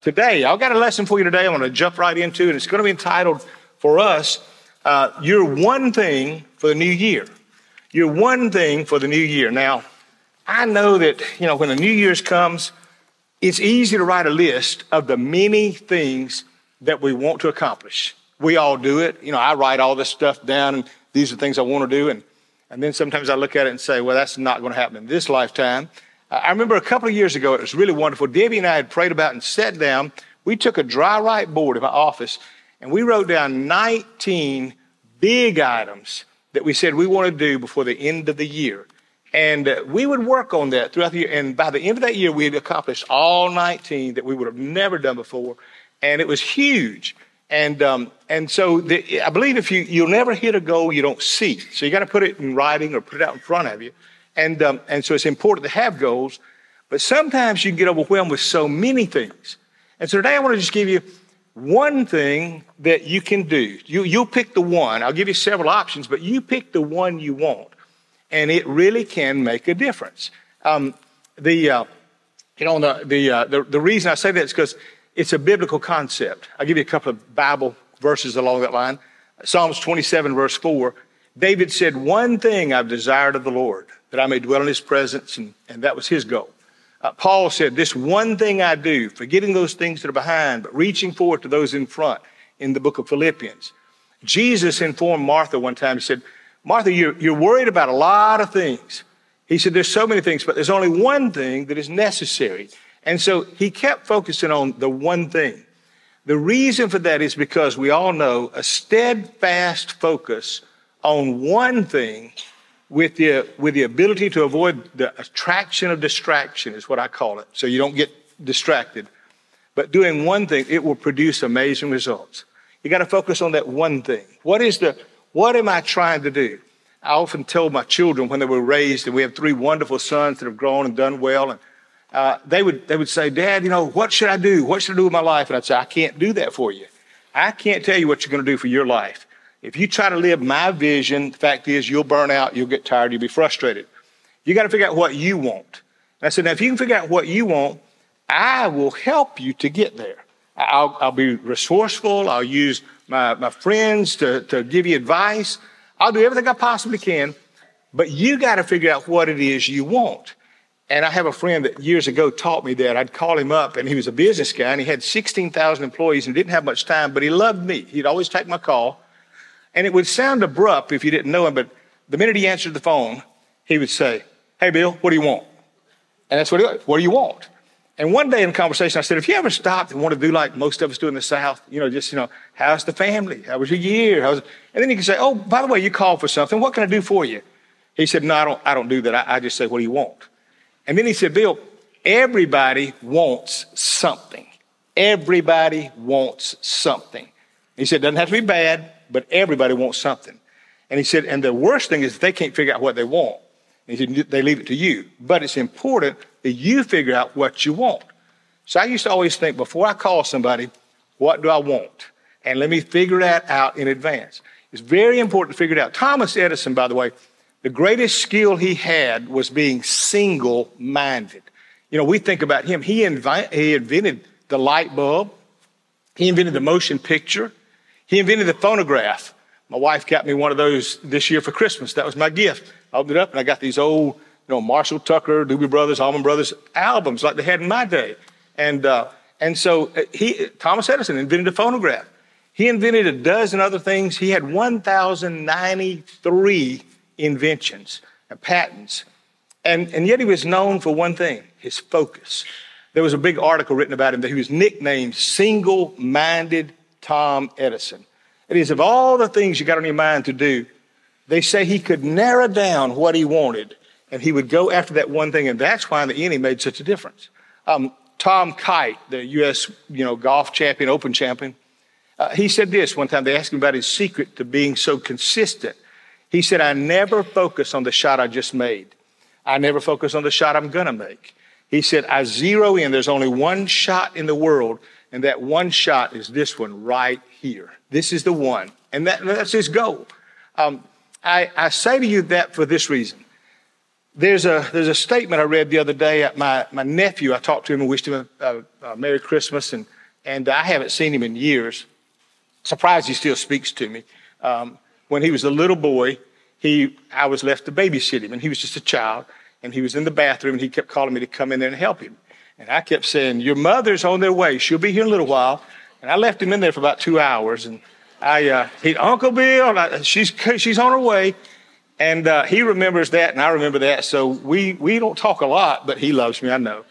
Today, I've got a lesson for you today. I'm going to jump right into, and it's going to be entitled for us, uh, Your One Thing for the New Year. Your One Thing for the New Year. Now, I know that, you know, when the New Year's comes, it's easy to write a list of the many things that we want to accomplish. We all do it. You know, I write all this stuff down, and these are things I want to do. And, and then sometimes I look at it and say, well, that's not going to happen in this lifetime. I remember a couple of years ago, it was really wonderful. Debbie and I had prayed about and sat down. We took a dry write board in my office and we wrote down 19 big items that we said we want to do before the end of the year. And uh, we would work on that throughout the year. And by the end of that year, we had accomplished all 19 that we would have never done before. And it was huge. And, um, and so the, I believe if you, you'll never hit a goal you don't see. So you got to put it in writing or put it out in front of you. And, um, and so it's important to have goals, but sometimes you can get overwhelmed with so many things. And so today I want to just give you one thing that you can do. You, you'll pick the one. I'll give you several options, but you pick the one you want. And it really can make a difference. Um, the, uh, you know, the, the, uh, the, the reason I say that is because it's a biblical concept. I'll give you a couple of Bible verses along that line. Psalms 27, verse 4. David said, One thing I've desired of the Lord, that I may dwell in his presence, and, and that was his goal. Uh, Paul said, This one thing I do, forgetting those things that are behind, but reaching forward to those in front in the book of Philippians. Jesus informed Martha one time, he said, Martha, you're, you're worried about a lot of things. He said, There's so many things, but there's only one thing that is necessary. And so he kept focusing on the one thing. The reason for that is because we all know a steadfast focus on one thing with the, with the ability to avoid the attraction of distraction, is what I call it. So you don't get distracted. But doing one thing, it will produce amazing results. You got to focus on that one thing. What is the, what am I trying to do? I often tell my children when they were raised, and we have three wonderful sons that have grown and done well, and uh, they would they would say, "Dad, you know what should I do? What should I do with my life?" And I'd say, "I can't do that for you. I can't tell you what you're going to do for your life. If you try to live my vision, the fact is you'll burn out, you'll get tired, you'll be frustrated. You got to figure out what you want. And I said, now if you can figure out what you want, I will help you to get there. I'll, I'll be resourceful. I'll use my, my friends to, to give you advice. I'll do everything I possibly can. But you got to figure out what it is you want. And I have a friend that years ago taught me that. I'd call him up, and he was a business guy, and he had 16,000 employees and didn't have much time, but he loved me. He'd always take my call. And it would sound abrupt if you didn't know him, but the minute he answered the phone, he would say, Hey, Bill, what do you want? And that's what he What do you want? And one day in conversation, I said, if you ever stopped and want to do like most of us do in the South, you know, just, you know, how's the family? How was your year? How's... And then you can say, oh, by the way, you called for something. What can I do for you? He said, no, I don't, I don't do that. I, I just say, what do you want? And then he said, Bill, everybody wants something. Everybody wants something. He said, doesn't have to be bad but everybody wants something. And he said, and the worst thing is they can't figure out what they want. And he said, they leave it to you. But it's important that you figure out what you want. So I used to always think before I call somebody, what do I want? And let me figure that out in advance. It's very important to figure it out. Thomas Edison, by the way, the greatest skill he had was being single minded. You know, we think about him. He, invi- he invented the light bulb, he invented the motion picture, he invented the phonograph. My wife got me one of those this year for Christmas. That was my gift. I opened it up and I got these old, you know, Marshall Tucker, Doobie Brothers, Allman Brothers albums like they had in my day. And, uh, and so uh, he, Thomas Edison invented the phonograph. He invented a dozen other things. He had 1,093 inventions and patents. And, and yet he was known for one thing his focus. There was a big article written about him that he was nicknamed single minded Tom Edison. It is of all the things you got on your mind to do, they say he could narrow down what he wanted and he would go after that one thing. And that's why in the end he made such a difference. Um, Tom Kite, the U.S. You know, golf champion, open champion, uh, he said this one time. They asked him about his secret to being so consistent. He said, I never focus on the shot I just made. I never focus on the shot I'm to make. He said, I zero in. There's only one shot in the world and that one shot is this one right here. This is the one. And that, that's his goal. Um, I, I say to you that for this reason. there's a, there's a statement I read the other day at my, my nephew. I talked to him and wished him a, a, a Merry Christmas, and, and I haven't seen him in years. Surprised he still speaks to me. Um, when he was a little boy, he, I was left to babysit him, and he was just a child, and he was in the bathroom, and he kept calling me to come in there and help him. And I kept saying, Your mother's on their way. She'll be here in a little while. And I left him in there for about two hours, and I, uh, he, Uncle Bill, I, she's, she's on her way. And uh, he remembers that, and I remember that. So we, we don't talk a lot, but he loves me, I know.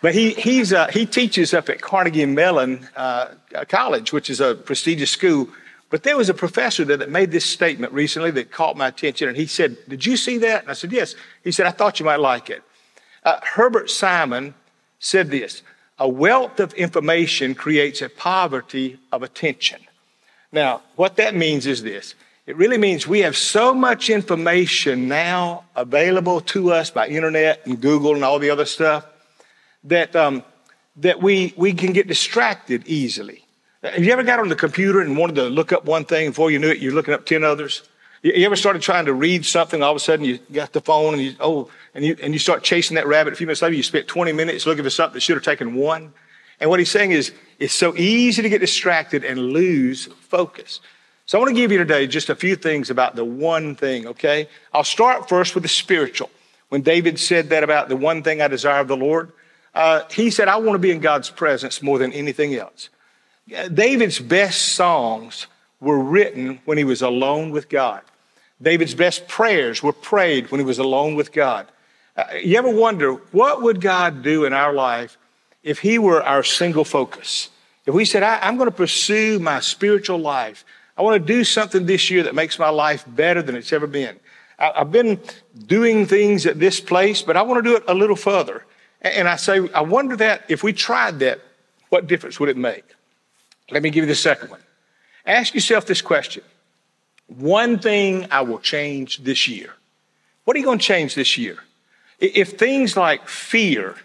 But he, he's, uh, he teaches up at Carnegie Mellon uh, College, which is a prestigious school. But there was a professor there that made this statement recently that caught my attention, and he said, Did you see that? And I said, Yes. He said, I thought you might like it. Uh, Herbert Simon said this A wealth of information creates a poverty of attention. Now, what that means is this it really means we have so much information now available to us by internet and Google and all the other stuff that, um, that we, we can get distracted easily. Have you ever got on the computer and wanted to look up one thing before you knew it, you're looking up 10 others? You ever started trying to read something, all of a sudden you got the phone and you, oh, and you, and you start chasing that rabbit. A few minutes later, you spent 20 minutes looking for something that should have taken one. And what he's saying is, it's so easy to get distracted and lose focus. So I want to give you today just a few things about the one thing, okay? I'll start first with the spiritual. When David said that about the one thing I desire of the Lord, uh, he said, I want to be in God's presence more than anything else. David's best songs were written when he was alone with God. David's best prayers were prayed when he was alone with God. Uh, you ever wonder, what would God do in our life if he were our single focus? If we said, I, am going to pursue my spiritual life I want to do something this year that makes my life better than it's ever been. I, have been doing things at this place, but I want to do it a little further. And I say, I wonder that if we tried that, what difference would it make? Let me give you the second one. Ask yourself this question One thing I will change this year. What are you going to change this year? If things like fear,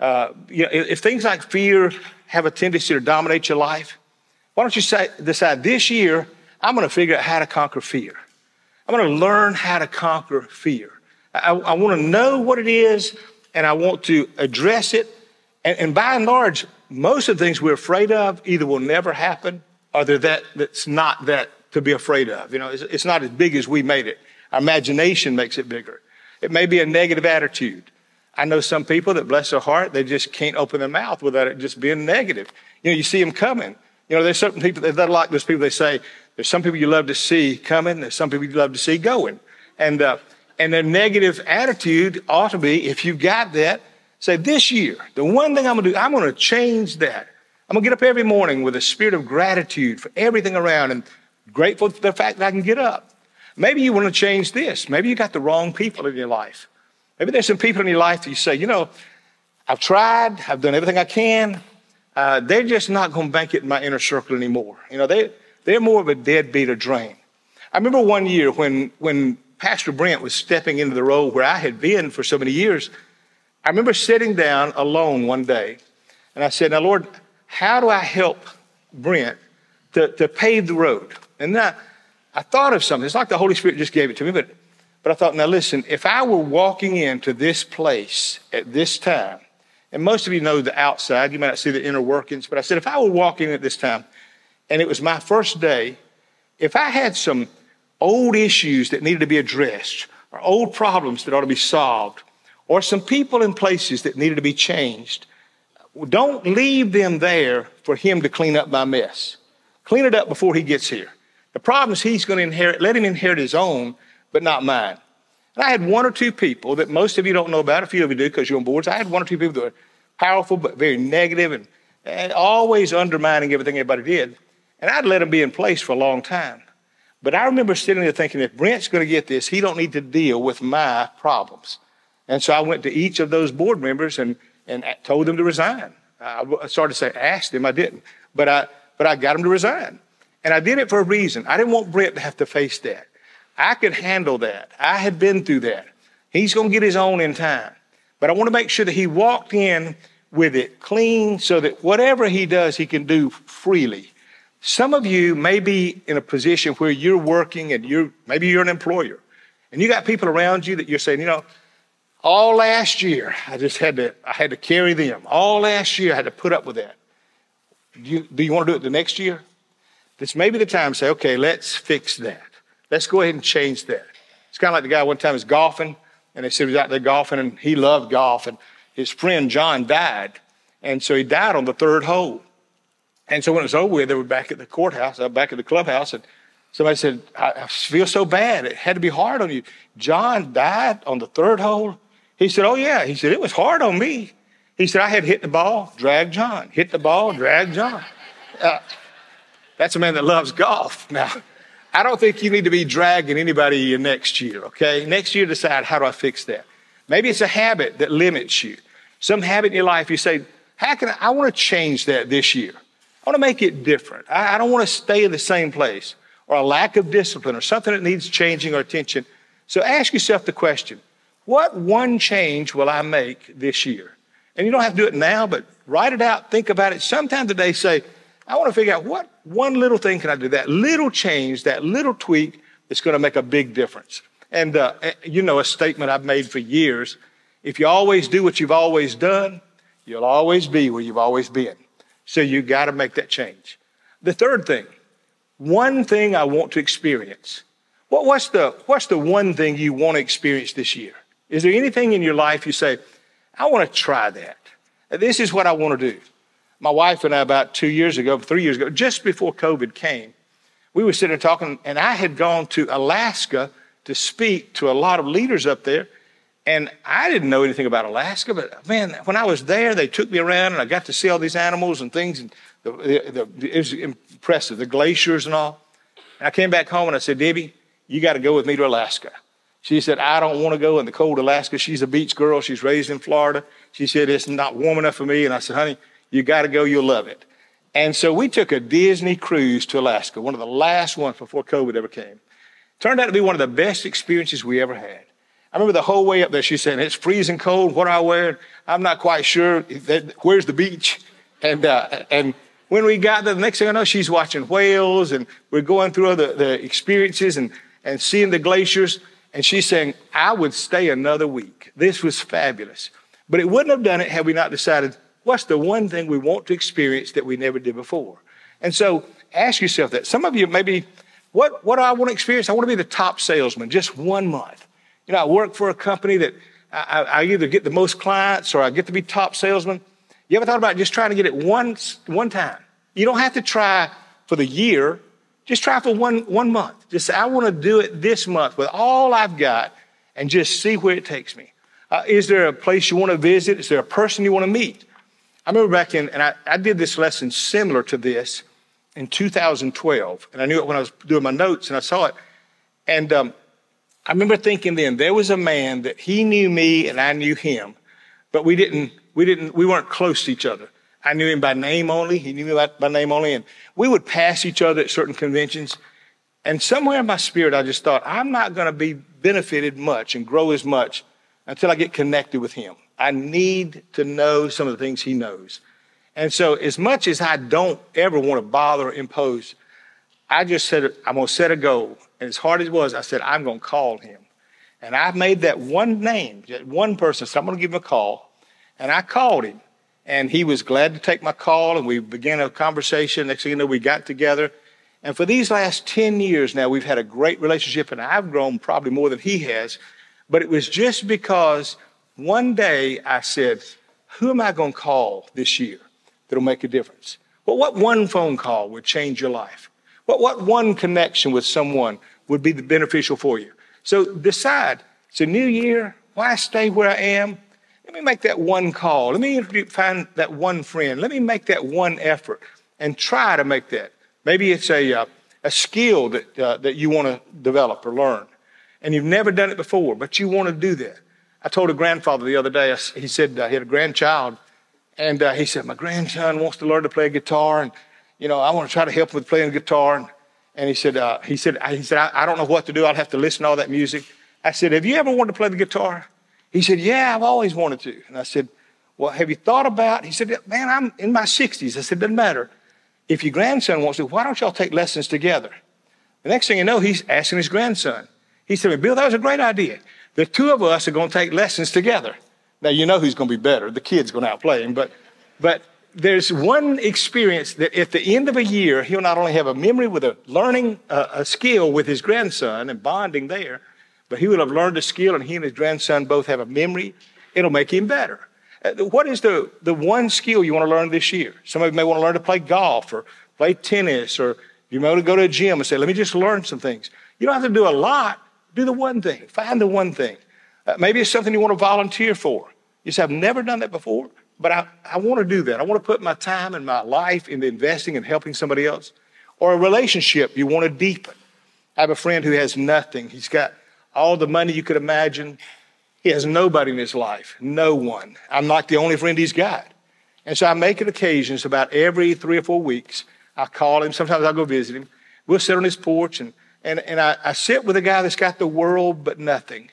uh, you know, if things like fear have a tendency to dominate your life, why don't you say, decide this year, I'm going to figure out how to conquer fear. I'm going to learn how to conquer fear. I, I want to know what it is and I want to address it. And, and, by and large, most of the things we're afraid of either will never happen or that, that's not that to be afraid of. You know, it's, it's not as big as we made it. Our imagination makes it bigger. It may be a negative attitude. I know some people that bless their heart, they just can't open their mouth without it just being negative. You know, you see them coming. You know, there's certain people that are like those people. They say there's some people you love to see coming. There's some people you love to see going. And uh, and their negative attitude ought to be, if you've got that, say this year, the one thing I'm going to do, I'm going to change that. I'm going to get up every morning with a spirit of gratitude for everything around and grateful for the fact that I can get up. Maybe you want to change this. Maybe you got the wrong people in your life. Maybe there's some people in your life that you say, you know, I've tried, I've done everything I can, uh, they're just not going to make it in my inner circle anymore. You know, they, they're more of a deadbeat or drain. I remember one year when, when Pastor Brent was stepping into the role where I had been for so many years. I remember sitting down alone one day and I said, Now, Lord, how do I help Brent to, to pave the road? And then I, I thought of something. It's like the Holy Spirit just gave it to me, but, but I thought, now listen, if I were walking into this place at this time, and most of you know the outside, you might not see the inner workings, but I said, if I were walking at this time and it was my first day, if I had some old issues that needed to be addressed, or old problems that ought to be solved, or some people and places that needed to be changed, don't leave them there for him to clean up my mess. Clean it up before he gets here. The problem is he's going to inherit, let him inherit his own, but not mine. And I had one or two people that most of you don't know about, a few of you do because you're on boards. I had one or two people that were powerful but very negative and, and always undermining everything everybody did. And I'd let them be in place for a long time. But I remember sitting there thinking, if Brent's going to get this, he don't need to deal with my problems. And so I went to each of those board members and, and told them to resign. I started to say, asked them, I didn't. But I, but I got them to resign. And I did it for a reason. I didn't want Brent to have to face that. I could handle that. I had been through that. He's going to get his own in time. But I want to make sure that he walked in with it clean so that whatever he does, he can do freely. Some of you may be in a position where you're working and you're maybe you're an employer and you got people around you that you're saying, you know, All last year, I just had to, I had to carry them. All last year, I had to put up with that. Do you, do you want to do it the next year? This may be the time to say, okay, let's fix that. Let's go ahead and change that. It's kind of like the guy one time was golfing, and they said he was out there golfing, and he loved golf, and his friend John died, and so he died on the third hole. And so when it was over with, they were back at the courthouse, uh, back at the clubhouse, and somebody said, I, I feel so bad. It had to be hard on you. John died on the third hole. He said, Oh, yeah. He said, It was hard on me. He said, I had hit the ball, drag John. Hit the ball, drag John. Uh, that's a man that loves golf. Now, I don't think you need to be dragging anybody next year, okay? Next year, decide how do I fix that? Maybe it's a habit that limits you. Some habit in your life, you say, how can I, I want to change that this year. I want to make it different. I, I don't want to stay in the same place or a lack of discipline or something that needs changing or attention. So ask yourself the question, what one change will I make this year? And you don't have to do it now, but write it out, think about it. Sometime today say, I want to figure out what one little thing can I do, that little change, that little tweak that's going to make a big difference. And uh, eh, you know, a statement I've made for years if you always do what you've always done, you'll always be where you've always been. So you got to make that change. The third thing, one thing I want to experience. What, what's, the, what's the one thing you want to experience this year? Is there anything in your life you say, I want to try that? This is what I want to do. My wife and I, about two years ago, three years ago, just before COVID came, we were sitting talking, and I had gone to Alaska to speak to a lot of leaders up there. And I didn't know anything about Alaska, but man, when I was there, they took me around and I got to see all these animals and things. And the, the, the, it was impressive, the glaciers and all. And I came back home and I said, Debbie, you got to go with me to Alaska. She said, I don't want to go in the cold Alaska. She's a beach girl. She's raised in Florida. She said, it's not warm enough for me. And I said, honey, you got to go. You'll love it. And so we took a Disney cruise to Alaska, one of the last ones before COVID ever came. Turned out to be one of the best experiences we ever had. I remember the whole way up there, she's saying, It's freezing cold. What do I wear? I'm not quite sure. Where's the beach? And, uh, and when we got there, the next thing I know, she's watching whales and we're going through the, the experiences and, and seeing the glaciers. And she's saying, I would stay another week. This was fabulous. But it wouldn't have done it had we not decided, what's the one thing we want to experience that we never did before? And so ask yourself that. Some of you maybe, what, what do I want to experience? I want to be the top salesman just one month. You know, I work for a company that I, I either get the most clients or I get to be top salesman. You ever thought about just trying to get it once, one time? You don't have to try for the year. Just try for one, one month. Just say, I want to do it this month with all I've got and just see where it takes me. Uh, is there a place you want to visit? Is there a person you want to meet? I remember back in, and I, I did this lesson similar to this in 2012. And I knew it when I was doing my notes and I saw it. And um, I remember thinking then there was a man that he knew me and I knew him, but we didn't, we didn't, we weren't close to each other. I knew him by name only. He knew me by, by name only. And we would pass each other at certain conventions. And somewhere in my spirit, I just thought, I'm not going to be benefited much and grow as much until I get connected with him. I need to know some of the things he knows. And so, as much as I don't ever want to bother or impose, I just said, I'm going to set a goal. And as hard as it was, I said, I'm going to call him. And I made that one name, that one person, so I'm going to give him a call. And I called him. And he was glad to take my call. And we began a conversation. Next thing you know, we got together. And for these last 10 years now, we've had a great relationship. And I've grown probably more than he has. But it was just because one day I said, Who am I going to call this year that'll make a difference? Well, what one phone call would change your life? What, what one connection with someone would be beneficial for you? So decide. It's a new year. Why stay where I am? Let me make that one call. Let me find that one friend. Let me make that one effort and try to make that. Maybe it's a, uh, a skill that, uh, that you want to develop or learn. And you've never done it before, but you want to do that. I told a grandfather the other day, he said uh, he had a grandchild, and uh, he said, My grandson wants to learn to play guitar, and you know, I want to try to help him with playing guitar. And, and he said, uh, he said, he said, I, don't know what to do. I'll have to listen to all that music. I said, have you ever wanted to play the guitar? He said, yeah, I've always wanted to. And I said, well, have you thought about? He said, man, I'm in my 60s. I said, doesn't matter. If your grandson wants to, why don't y'all take lessons together? The next thing you know, he's asking his grandson. He said, Bill, that was a great idea. The two of us are going to take lessons together. Now, you know who's going to be better. The kid's going to outplay him. But, but there's one experience that at the end of a year, he'll not only have a memory with a learning uh, a skill with his grandson and bonding there, but he will have learned a skill and he and his grandson both have a memory. It'll make him better. Uh, what is the, the one skill you want to learn this year? Some of you may want to learn to play golf or play tennis, or you may want to go to a gym and say, let me just learn some things. You don't have to do a lot. Do the one thing. Find the one thing. Uh, maybe it's something you want to volunteer for. You say, I've never done that before, but I, I want to do that. I want to put my time and my life into investing and helping somebody else. Or a relationship you want to deepen. I have a friend who has nothing. He's got all the money you could imagine. He has nobody in his life, no one. I'm not the only friend he's got. And so I make it occasions about every three or four weeks. I call him. Sometimes I'll go visit him. We'll sit on his porch and, and, and I, I sit with a guy that's got the world but nothing.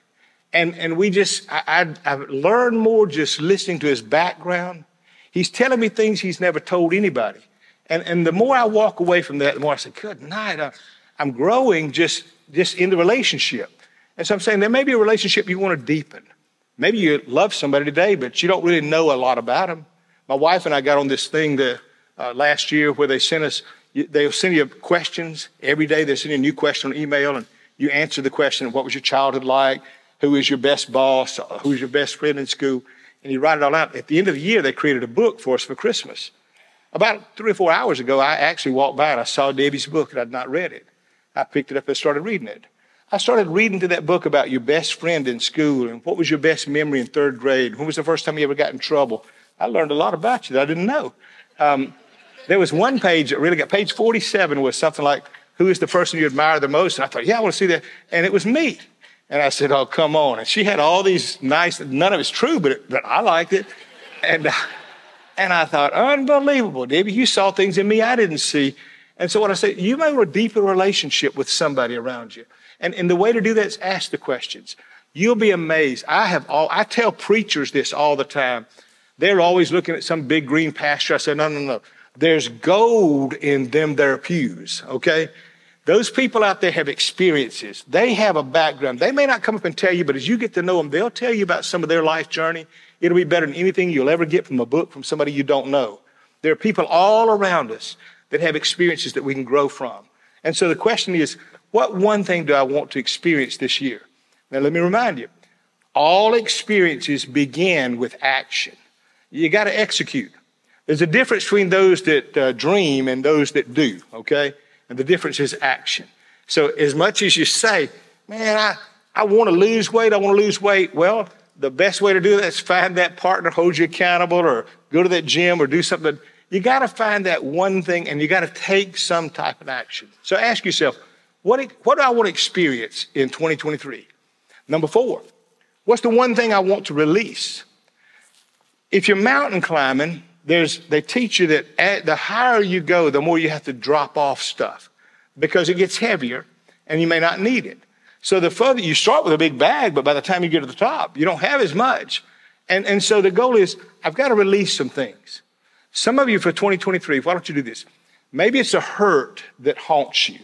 And, and we just, I, I, have learned more just listening to his background. He's telling me things he's never told anybody. And, and the more I walk away from that, the more I say, good night. I, I'm growing just, just in the relationship. And so I'm saying there may be a relationship you want to deepen. Maybe you love somebody today, but you don't really know a lot about them. My wife and I got on this thing the, uh, last year where they sent us, they'll send you questions every day. They send you a new question on email, and you answer the question what was your childhood like? Who is your best boss? Who's your best friend in school? And you write it all out. At the end of the year, they created a book for us for Christmas. About three or four hours ago, I actually walked by and I saw Debbie's book and I'd not read it. I picked it up and started reading it. I started reading to that book about your best friend in school and what was your best memory in third grade. When was the first time you ever got in trouble? I learned a lot about you that I didn't know. Um, there was one page that really got, page 47 was something like, who is the person you admire the most? And I thought, yeah, I want to see that. And it was me. And I said, oh, come on. And she had all these nice, none of it's true, but, but I liked it. And, uh, and I thought, unbelievable, Debbie, you saw things in me I didn't see. And so what I say, you may want a deeper relationship with somebody around you. And, and the way to do that is ask the questions. You'll be amazed. I have all, I tell preachers this all the time. They're always looking at some big green pasture. I say, no, no, no. There's gold in them there pews, okay? Those people out there have experiences. They have a background. They may not come up and tell you, but as you get to know them, they'll tell you about some of their life journey. It'll be better than anything you'll ever get from a book from somebody you don't know. There are people all around us that have experiences that we can grow from. And so the question is, what one thing do I want to experience this year? Now, let me remind you all experiences begin with action. You got to execute. There's a difference between those that uh, dream and those that do, okay? And the difference is action. So, as much as you say, man, I, I want to lose weight, I want to lose weight, well, the best way to do that is find that partner, hold you accountable, or go to that gym or do something. You got to find that one thing and you got to take some type of action. So, ask yourself, what, what do I want to experience in 2023? Number four, what's the one thing I want to release? If you're mountain climbing, there's, they teach you that at, the higher you go, the more you have to drop off stuff because it gets heavier and you may not need it. So the further you start with a big bag, but by the time you get to the top, you don't have as much. And, and so the goal is I've got to release some things. Some of you for 2023, why don't you do this? Maybe it's a hurt that haunts you.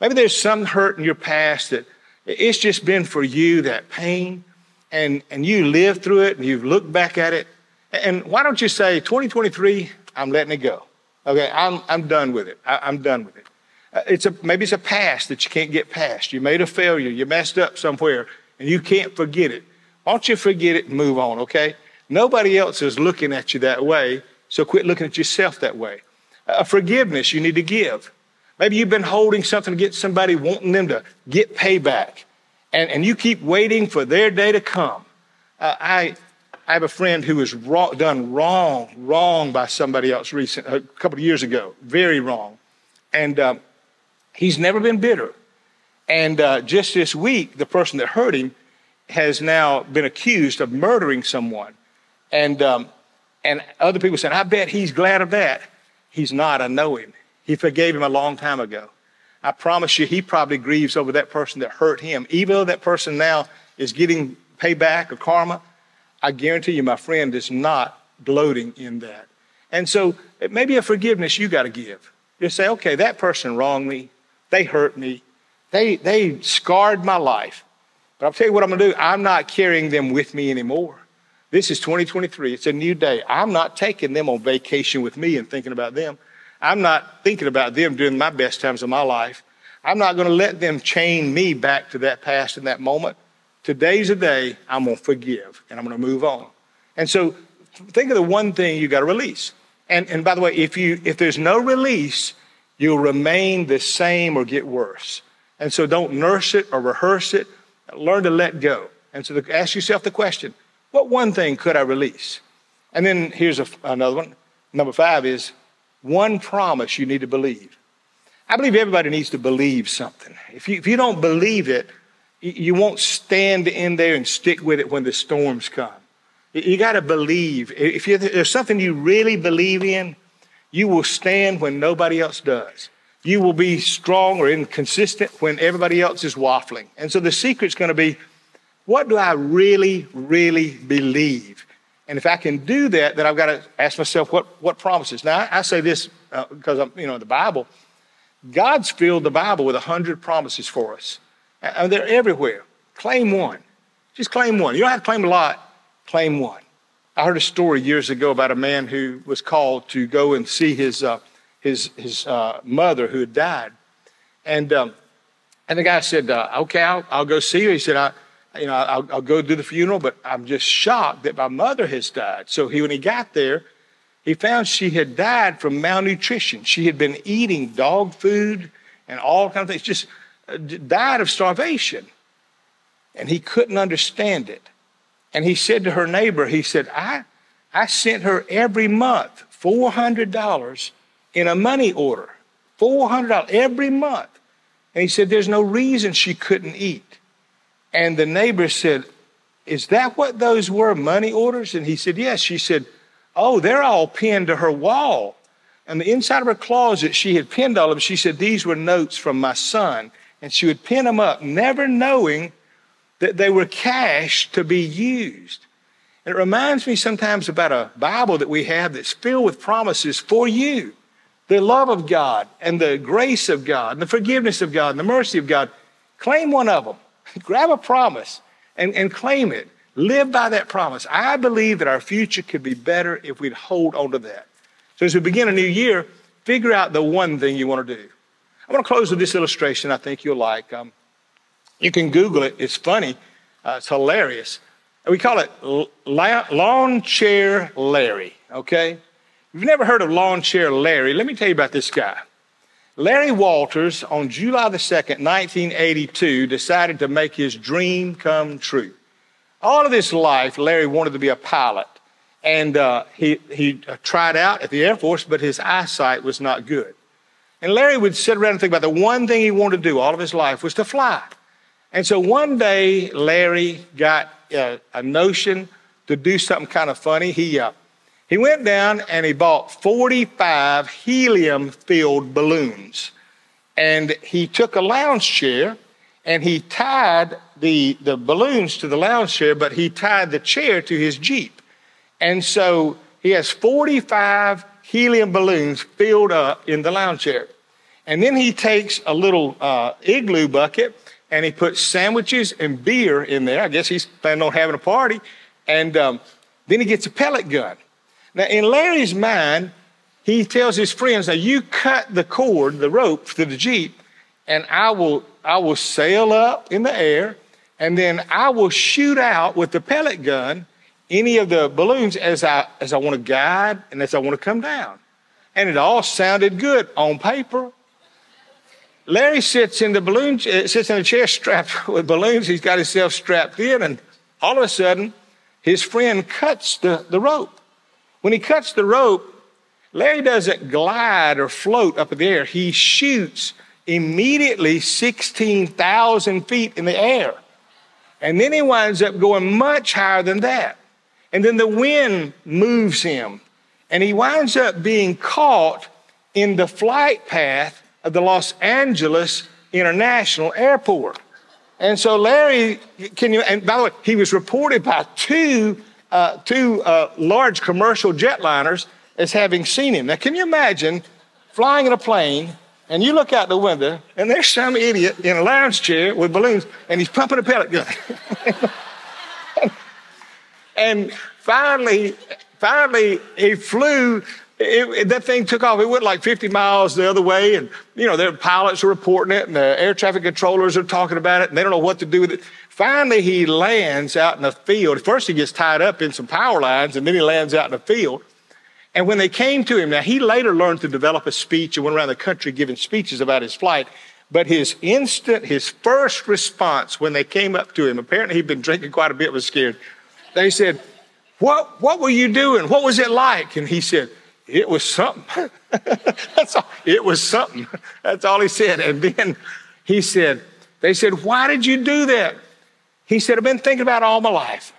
Maybe there's some hurt in your past that it's just been for you, that pain, and, and you lived through it and you've looked back at it. And why don't you say, 2023, I'm letting it go. Okay, I'm, I'm done with it. I, am done with it. Uh, it's a, maybe it's a past that you can't get past. You made a failure. You messed up somewhere and you can't forget it. Why don't you forget it and move on, okay? Nobody else is looking at you that way, so quit looking at yourself that way. Uh, forgiveness you need to give. Maybe you've been holding something against somebody, wanting them to get payback, and, and you keep waiting for their day to come. Uh, I, I have a friend who was wrong, done wrong, wrong by somebody else recent, a couple of years ago, very wrong. And um, he's never been bitter. And uh, just this week, the person that hurt him has now been accused of murdering someone. And, um, and other people said, I bet he's glad of that. He's not. I know him. He forgave him a long time ago. I promise you, he probably grieves over that person that hurt him. Even though that person now is getting payback or karma, I guarantee you, my friend is not gloating in that. And so it may be a forgiveness you got to give. Just say, okay, that person wronged me. They hurt me. They, they scarred my life. But I'll tell you what I'm going to do. I'm not carrying them with me anymore. This is 2023. It's a new day. I'm not taking them on vacation with me and thinking about them. I'm not thinking about them during my best times of my life. I'm not going to let them chain me back to that past in that moment. Today's a day I'm going to forgive and I'm going to move on. And so think of the one thing you got to release. And, and by the way, if, you, if there's no release, you'll remain the same or get worse. And so don't nurse it or rehearse it. Learn to let go. And so ask yourself the question what one thing could I release? And then here's a, another one. Number five is one promise you need to believe. I believe everybody needs to believe something. If you, if you don't believe it, you won't stand in there and stick with it when the storms come. You got to believe. If there's something you really believe in, you will stand when nobody else does. You will be strong or inconsistent when everybody else is waffling. And so the secret's going to be what do I really, really believe? And if I can do that, then I've got to ask myself what, what promises. Now, I, say this uh, because I'm, you know, the Bible, God's filled the Bible with a hundred promises for us. And they're everywhere. Claim one. Just claim one. You don't have to claim a lot claim one. I heard a story years ago about a man who was called to go and see his, uh, his, his uh, mother who had died. And, um, and the guy said, uh, Okay, I'll, I'll, go see her. He said, I, you know, I'll, I'll, go do the funeral, but I'm just shocked that my mother has died. So he, when he got there, he found she had died from malnutrition. She had been eating dog food and all kinds of things, just died of starvation. And he couldn't understand it. And he said to her neighbor, he said, I, I sent her every month $400 in a money order. $400 every month. And he said, There's no reason she couldn't eat. And the neighbor said, Is that what those were, money orders? And he said, Yes. She said, Oh, they're all pinned to her wall. And the inside of her closet, she had pinned all of them. She said, These were notes from my son. And she would pin them up, never knowing that they were cash to be used. And it reminds me sometimes about a Bible that we have that's filled with promises for you. The love of God and the grace of God and the forgiveness of God and the mercy of God. Claim one of them. Grab a promise and, and claim it. Live by that promise. I believe that our future could be better if we'd hold on to that. So as we begin a new year, figure out the one thing you want to do. I want to close with this illustration I think you'll like. Um, you can Google it. It's funny. Uh, it's hilarious. We call it lawn chair Larry, okay? If you've never heard of lawn chair Larry, let me tell you about this guy. Larry Walters, on July the 2nd, 1982, decided to make his dream come true. All of his life, Larry wanted to be a pilot. And uh, he, he tried out at the Air Force, but his eyesight was not good. And Larry would sit around and think about the one thing he wanted to do all of his life was to fly. And so one day, Larry got uh, a notion to do something kind of funny. He, uh, he went down and he bought 45 helium filled balloons. And he took a lounge chair and he tied the, the balloons to the lounge chair, but he tied the chair to his Jeep. And so he has 45 helium balloons filled up in the lounge chair. And then he takes a little uh, igloo bucket and he puts sandwiches and beer in there. I guess he's planning on having a party. And um, then he gets a pellet gun. Now, in Larry's mind, he tells his friends, Now, you cut the cord, the rope to the Jeep, and I will, I will sail up in the air, and then I will shoot out with the pellet gun any of the balloons as I, as I want to guide and as I want to come down. And it all sounded good on paper. Larry sits in the balloon, uh, sits in a chair strapped with balloons. He's got himself strapped in, and all of a sudden, his friend cuts the, the rope. When he cuts the rope, Larry doesn't glide or float up in the air. He shoots immediately 16,000 feet in the air. And then he winds up going much higher than that. And then the wind moves him. And he winds up being caught in the flight path of the Los Angeles International Airport. And so Larry, can you, and by the way, he was reported by two, uh, two uh, large commercial jetliners as having seen him. Now, can you imagine flying in a plane and you look out the window, and there's some idiot in a lounge chair with balloons, and he's pumping a pellet gun. and finally, finally, he flew. It, that thing took off. It went like 50 miles the other way, and you know, their pilots are reporting it, and the air traffic controllers are talking about it, and they don't know what to do with it. Finally, he lands out in a field. First, he gets tied up in some power lines, and then he lands out in a field. And when they came to him, now he later learned to develop a speech and went around the country giving speeches about his flight. But his instant, his first response when they came up to him, apparently he'd been drinking quite a bit, was scared. They said, What, what were you doing? What was it like? And he said, It was something. That's all. It was something. That's all he said. And then he said, They said, Why did you do that? He said, I've been thinking about it all my life.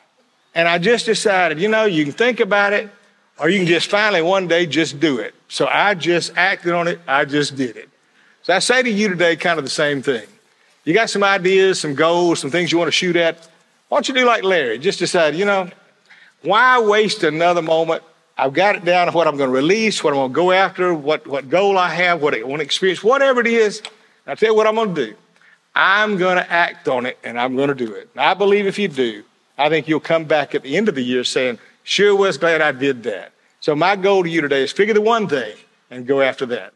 And I just decided, you know, you can think about it or you can just finally one day just do it. So I just acted on it, I just did it. So I say to you today kind of the same thing. You got some ideas, some goals, some things you want to shoot at. Why don't you do like Larry? Just decide, you know, why waste another moment? I've got it down to what I'm going to release, what I'm going to go after, what, what goal I have, what I want to experience, whatever it is. I'll tell you what I'm going to do. I'm going to act on it and I'm going to do it. And I believe if you do, I think you'll come back at the end of the year saying, Sure was glad I did that. So my goal to you today is figure the one thing and go after that.